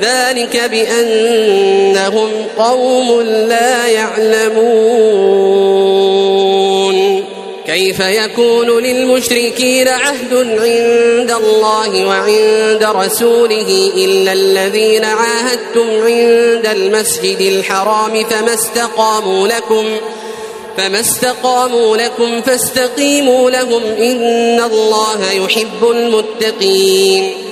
ذلك بأنهم قوم لا يعلمون. كيف يكون للمشركين عهد عند الله وعند رسوله إلا الذين عاهدتم عند المسجد الحرام فما استقاموا لكم فما استقاموا لكم فاستقيموا لهم إن الله يحب المتقين.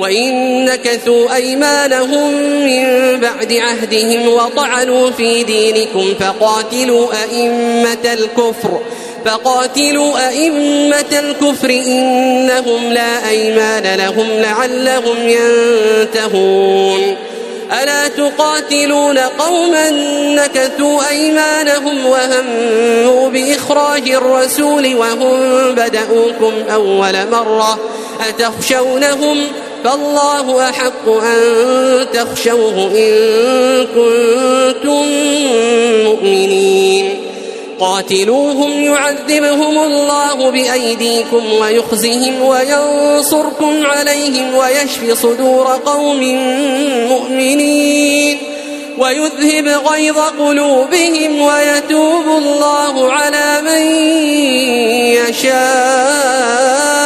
وإن نكثوا أيمانهم من بعد عهدهم وطعنوا في دينكم فقاتلوا أئمة الكفر فقاتلوا أئمة الكفر إنهم لا أيمان لهم لعلهم ينتهون ألا تقاتلون قوما نكثوا أيمانهم وهموا بإخراج الرسول وهم بدأوكم أول مرة أتخشونهم فالله أحق أن تخشوه إن كنتم مؤمنين. قاتلوهم يعذبهم الله بأيديكم ويخزهم وينصركم عليهم ويشف صدور قوم مؤمنين. ويذهب غيظ قلوبهم ويتوب الله على من يشاء.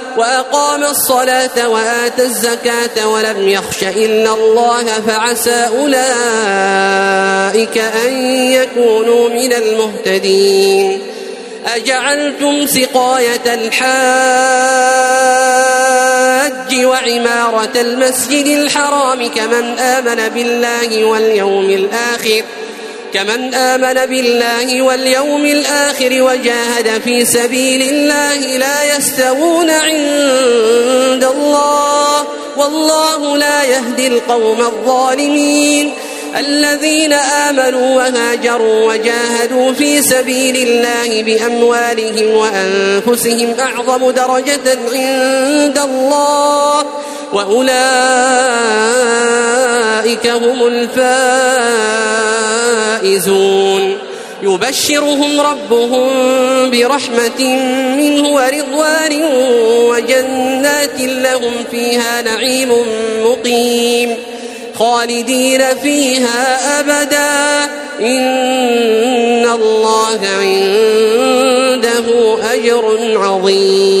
وأقام الصلاة وآتى الزكاة ولم يخش إلا الله فعسى أولئك أن يكونوا من المهتدين. أجعلتم سقاية الحاج وعمارة المسجد الحرام كمن آمن بالله واليوم الآخر كمن آمن بالله واليوم الآخر وجاهد في سبيل الله لا يستوون عند الله والله لا يهدي القوم الظالمين. الذين آمنوا وهاجروا وجاهدوا في سبيل الله بأموالهم وأنفسهم أعظم درجة عند الله وأولئك هم الفائزون. يبشرهم ربهم برحمة منه ورضوان وجنات لهم فيها نعيم مقيم. خالدين فيها أبدا. إن الله عنده أجر عظيم.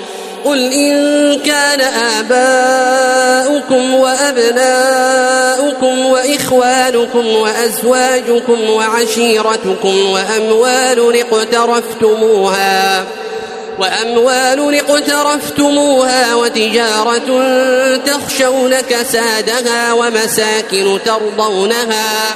قل إن كان آباؤكم وأبناؤكم وإخوانكم وأزواجكم وعشيرتكم وأموال اقترفتموها وأموال اقترفتموها وتجارة تخشون كسادها ومساكن ترضونها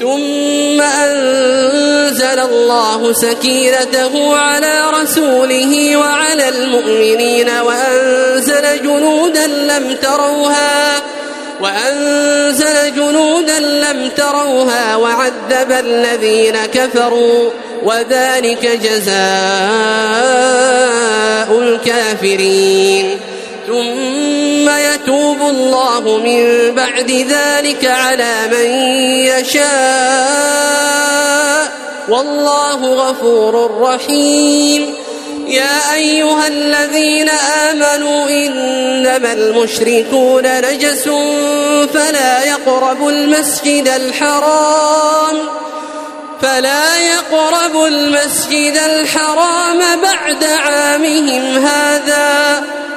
ثم أنزل الله سكينته على رسوله وعلى المؤمنين وأنزل جنودا لم تروها وأنزل جنودا لم تروها وعذب الذين كفروا وذلك جزاء الكافرين ثم يتوب الله من بعد ذلك على من يشاء. والله غفور رحيم. يا أيها الذين آمنوا إنما المشركون نجس فلا يقربوا المسجد الحرام فلا يقربوا المسجد الحرام بعد عامهم هذا.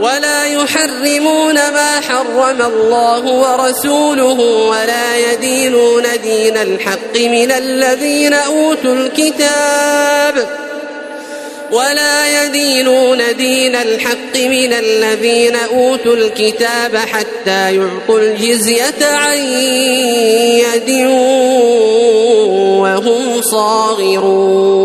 ولا يحرمون ما حرم الله ورسوله ولا يدينون دين الحق من الذين أوتوا الكتاب ولا يدينون دين الحق من الذين أوتوا الكتاب حتى يعطوا الجزية عن يد وهم صاغرون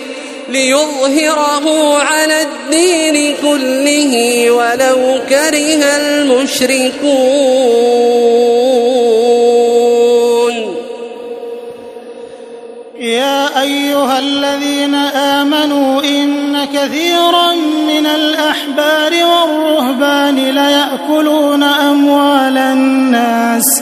ليظهره على الدين كله ولو كره المشركون. يا أيها الذين آمنوا إن كثيرا من الأحبار والرهبان ليأكلون أموال الناس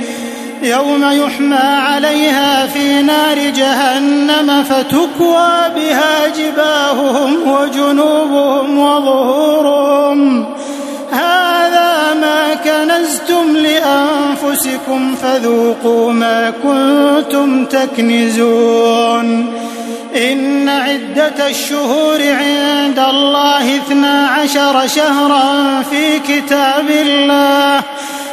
يوم يحمى عليها في نار جهنم فتكوى بها جباههم وجنوبهم وظهورهم. هذا ما كنزتم لأنفسكم فذوقوا ما كنتم تكنزون. إن عدة الشهور عند الله اثنا عشر شهرا في كتاب الله.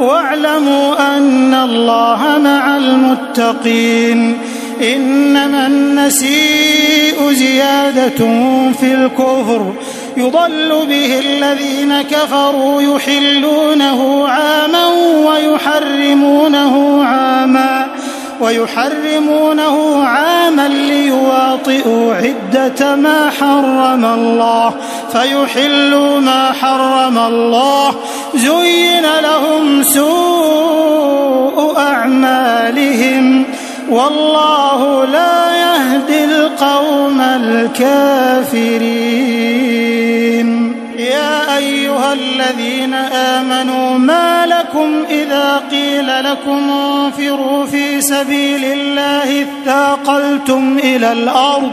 واعلموا أن الله مع المتقين إنما النسيء زيادة في الكفر يضل به الذين كفروا يحلونه عاما ويحرمونه عاما ويحرمونه عاما ليواطئوا عدة ما حرم الله فيحلوا ما حرم الله. زين لهم سوء أعمالهم. والله لا يهدي القوم الكافرين. يا أيها الذين آمنوا ما لكم إذا قيل لكم انفروا في سبيل الله اثاقلتم إلى الأرض.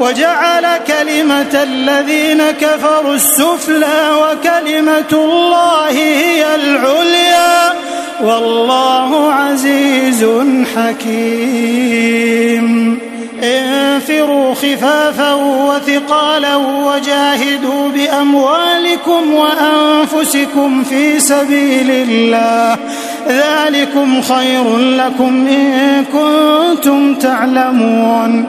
وجعل كلمة الذين كفروا السفلى وكلمة الله هي العليا. والله عزيز حكيم. انفروا خفافا وثقالا وجاهدوا بأموالكم وأنفسكم في سبيل الله. ذلكم خير لكم إن كنتم تعلمون.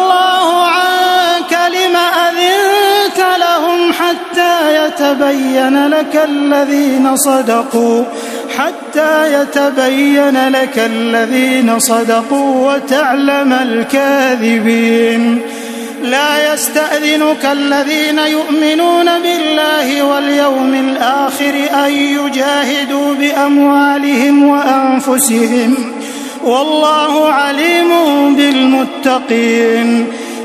يتبين لك الذين صدقوا حتى يتبين لك الذين صدقوا وتعلم الكاذبين. لا يستأذنك الذين يؤمنون بالله واليوم الآخر أن يجاهدوا بأموالهم وأنفسهم. والله عليم بالمتقين.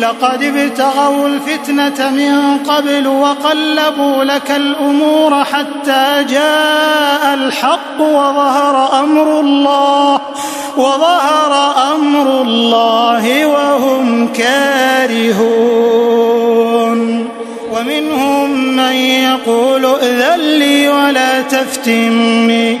لقد ابتغوا الفتنة من قبل وقلبوا لك الأمور حتى جاء الحق وظهر أمر الله وظهر أمر الله وهم كارهون. ومنهم من يقول ائذن لي ولا تفتني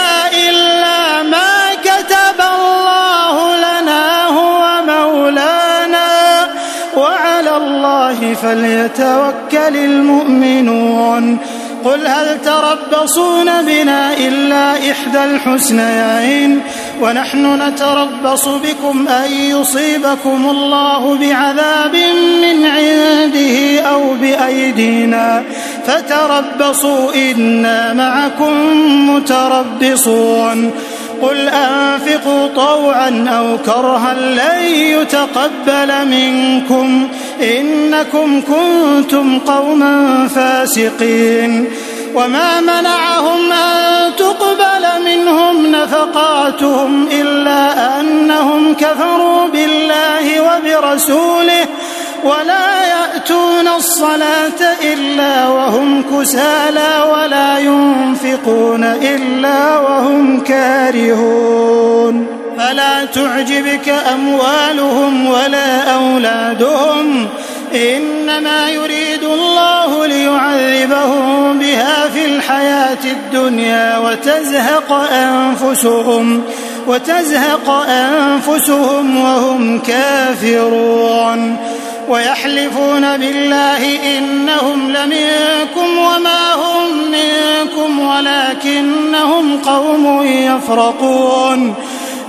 الله فليتوكل المؤمنون. قل هل تربصون بنا إلا إحدى الحسنيين؟ ونحن نتربص بكم أن يصيبكم الله بعذاب من عنده أو بأيدينا. فتربصوا إنا معكم متربصون. قل أنفقوا طوعا أو كرها لن يتقبل منكم. إنكم كنتم قوما فاسقين وما منعهم أن تقبل منهم نفقاتهم إلا أنهم كفروا بالله وبرسوله ولا يأتون الصلاة إلا وهم كسالى ولا ينفقون إلا وهم كارهون فلا تعجبك أموالهم ولا أولادهم؟ إنما يريد الله ليعذبهم بها في الحياة الدنيا وتزهق أنفسهم وتزهق أنفسهم وهم كافرون. ويحلفون بالله إنهم لمنكم وما هم منكم ولكنهم قوم يفرقون.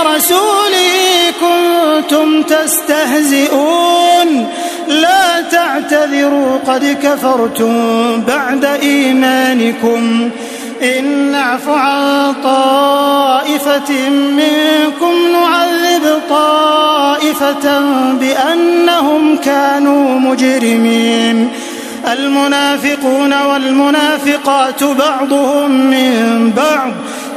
ورسوله كنتم تستهزئون. لا تعتذروا قد كفرتم بعد إيمانكم. إن نعف عن طائفة منكم نعذب طائفة بأنهم كانوا مجرمين. المنافقون والمنافقات بعضهم من بعض.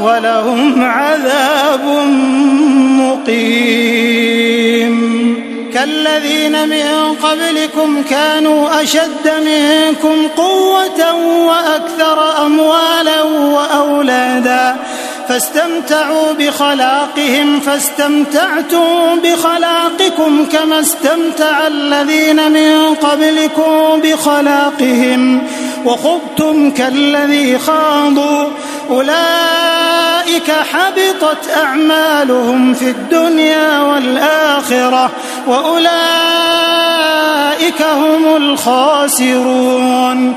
ولهم عذاب مقيم. كالذين من قبلكم كانوا أشد منكم قوة وأكثر أموالا وأولادا. فاستمتعوا بخلاقهم فاستمتعتم بخلاقكم كما استمتع الذين من قبلكم بخلاقهم. وخضتم كالذي خاضوا. أولئك حبطت أعمالهم في الدنيا والآخرة وأولئك هم الخاسرون.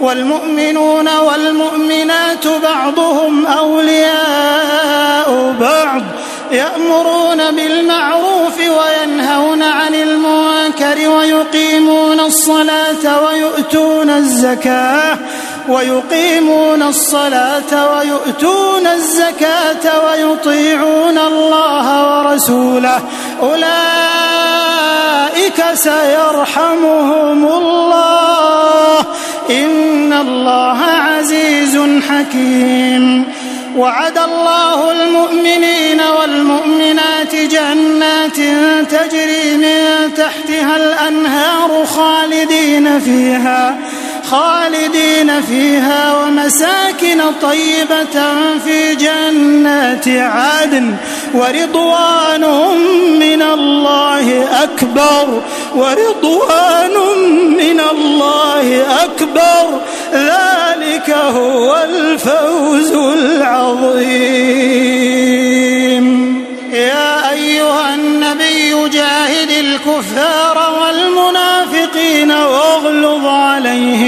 والمؤمنون والمؤمنات بعضهم أولياء بعض يأمرون بالمعروف وينهون عن المنكر ويقيمون الصلاة ويؤتون الزكاة ويقيمون الصلاة ويؤتون الزكاة ويطيعون الله ورسوله. أولئك سيرحمهم الله. إن الله عزيز حكيم. وعد الله المؤمنين والمؤمنات جنات تجري من تحتها الأنهار خالدين فيها. خالدين فيها ومساكن طيبة في جنات عدن ورضوان من الله أكبر ورضوان من الله أكبر. ذلك هو الفوز العظيم. يا أيها النبي جاهد الكفار والمنافقين واغلظ عليهم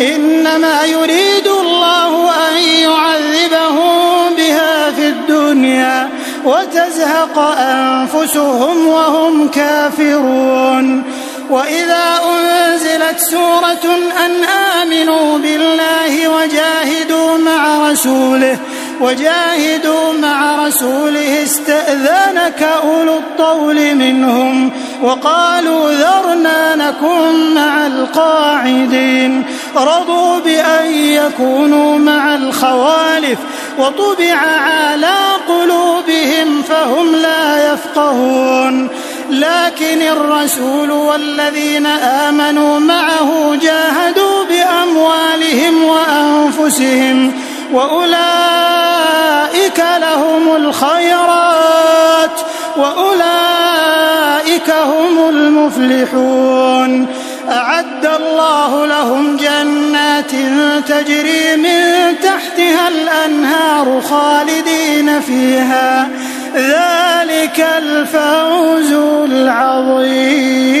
إنما يريد الله أن يعذبهم بها في الدنيا وتزهق أنفسهم وهم كافرون. وإذا أنزلت سورة أن آمنوا بالله وجاهدوا مع رسوله وجاهدوا مع رسوله استأذنك أولو الطول منهم وقالوا ذرنا نكن مع القاعدين رضوا بأن يكونوا مع الخوالف وطبع على قلوبهم فهم لا يفقهون لكن الرسول والذين آمنوا معه جاهدوا بأموالهم وأنفسهم وأولئك لهم الخيرات وأولئك هم المفلحون. أعد الله لهم جنات تجري من تحتها الأنهار خالدين فيها. ذلك الفوز العظيم.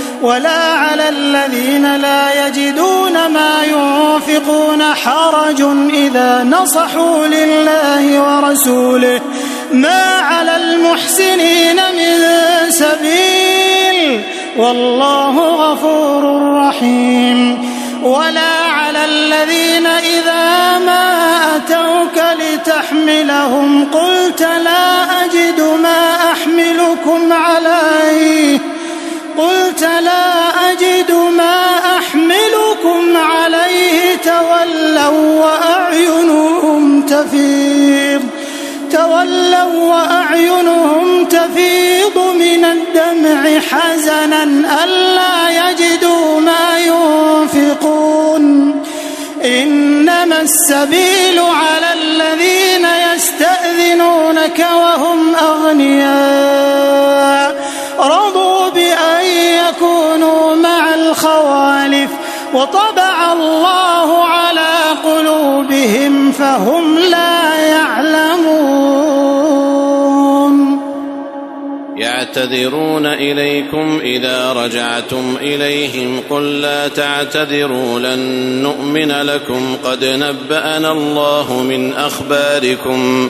ولا على الذين لا يجدون ما ينفقون حرج إذا نصحوا لله ورسوله. ما على المحسنين من سبيل. والله غفور رحيم. ولا على الذين إذا ما أتوك لتحملهم قلت لا أجد ما أحملكم عليه قلت لا أجد ما أحملكم عليه تولوا وأعينهم تفيض. تولوا وأعينهم تفيض من الدمع حزنا ألا يجدوا ما ينفقون. إنما السبيل على الذين يستأذنونك وهم أغنياء. رضوا وطبع الله على قلوبهم فهم لا يعلمون. يعتذرون إليكم إذا رجعتم إليهم قل لا تعتذروا لن نؤمن لكم قد نبأنا الله من أخباركم.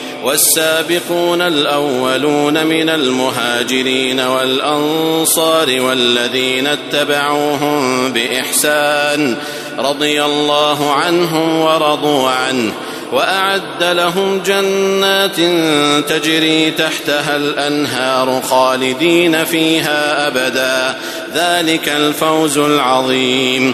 والسابقون الأولون من المهاجرين والأنصار والذين اتبعوهم بإحسان رضي الله عنهم ورضوا عنه وأعد لهم جنات تجري تحتها الأنهار خالدين فيها أبدا. ذلك الفوز العظيم.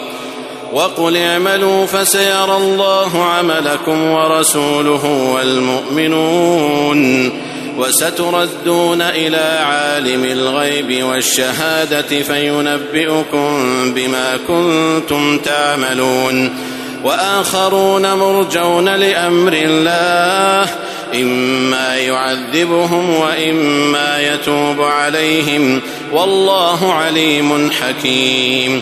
وقل اعملوا فسيرى الله عملكم ورسوله والمؤمنون وستردون إلى عالم الغيب والشهادة فينبئكم بما كنتم تعملون وآخرون مرجون لأمر الله إما يعذبهم وإما يتوب عليهم والله عليم حكيم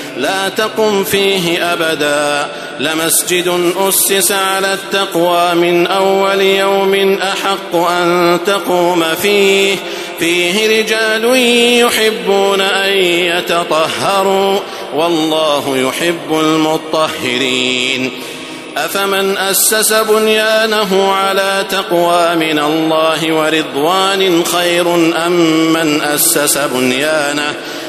لا تقم فيه أبدا. لمسجد أسس على التقوى من أول يوم أحق أن تقوم فيه. فيه رجال يحبون أن يتطهروا. والله يحب المطهرين. أفمن أسس بنيانه على تقوى من الله ورضوان خير أم من أسس بنيانه؟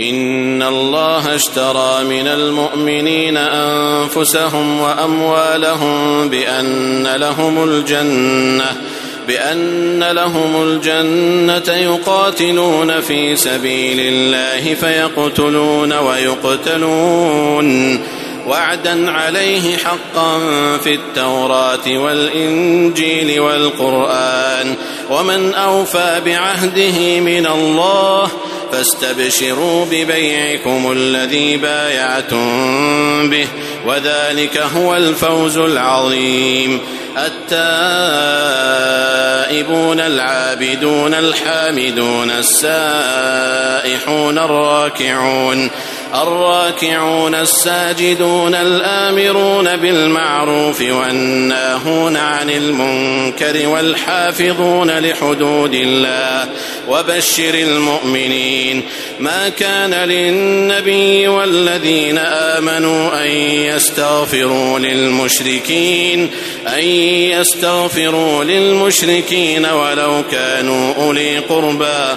إن الله اشترى من المؤمنين أنفسهم وأموالهم بأن لهم الجنة بأن لهم الجنة يقاتلون في سبيل الله فيقتلون ويقتلون. وعدا عليه حقا في التوراة والإنجيل والقرآن. ومن أوفى بعهده من الله فاستبشروا ببيعكم الذي بايعتم به وذلك هو الفوز العظيم. التائبون العابدون الحامدون السائحون الراكعون. الراكعون الساجدون الآمرون بالمعروف والناهون عن المنكر والحافظون لحدود الله وبشر المؤمنين. ما كان للنبي والذين آمنوا أن يستغفروا للمشركين أن يستغفروا للمشركين ولو كانوا أولي قربى.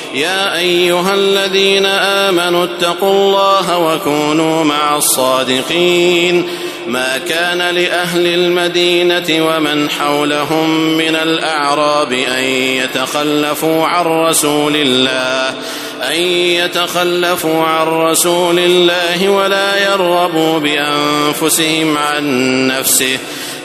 يا أيها الذين آمنوا اتقوا الله وكونوا مع الصادقين. ما كان لأهل المدينة ومن حولهم من الأعراب أن يتخلفوا عن رسول الله أن يتخلفوا عن رسول الله ولا يرغبوا بأنفسهم عن نفسه.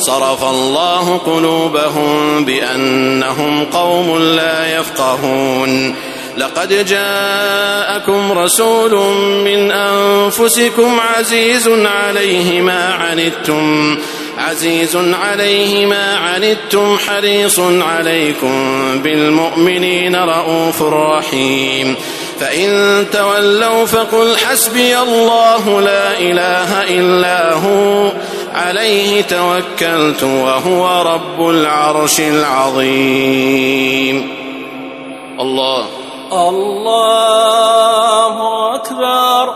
صرف الله قلوبهم بأنهم قوم لا يفقهون. لقد جاءكم رسول من أنفسكم عزيز عليه ما عنتم عزيز عليه ما عنتم حريص عليكم بالمؤمنين رؤوف رحيم. فإن تولوا فقل حسبي الله لا إله إلا هو عليه توكلت وهو رب العرش العظيم. الله. الله أكبر.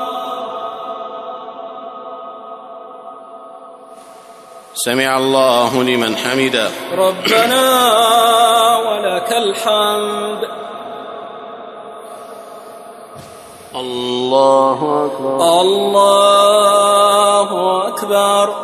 سمع الله لمن حمده. ربنا ولك الحمد. الله أكبر. الله أكبر.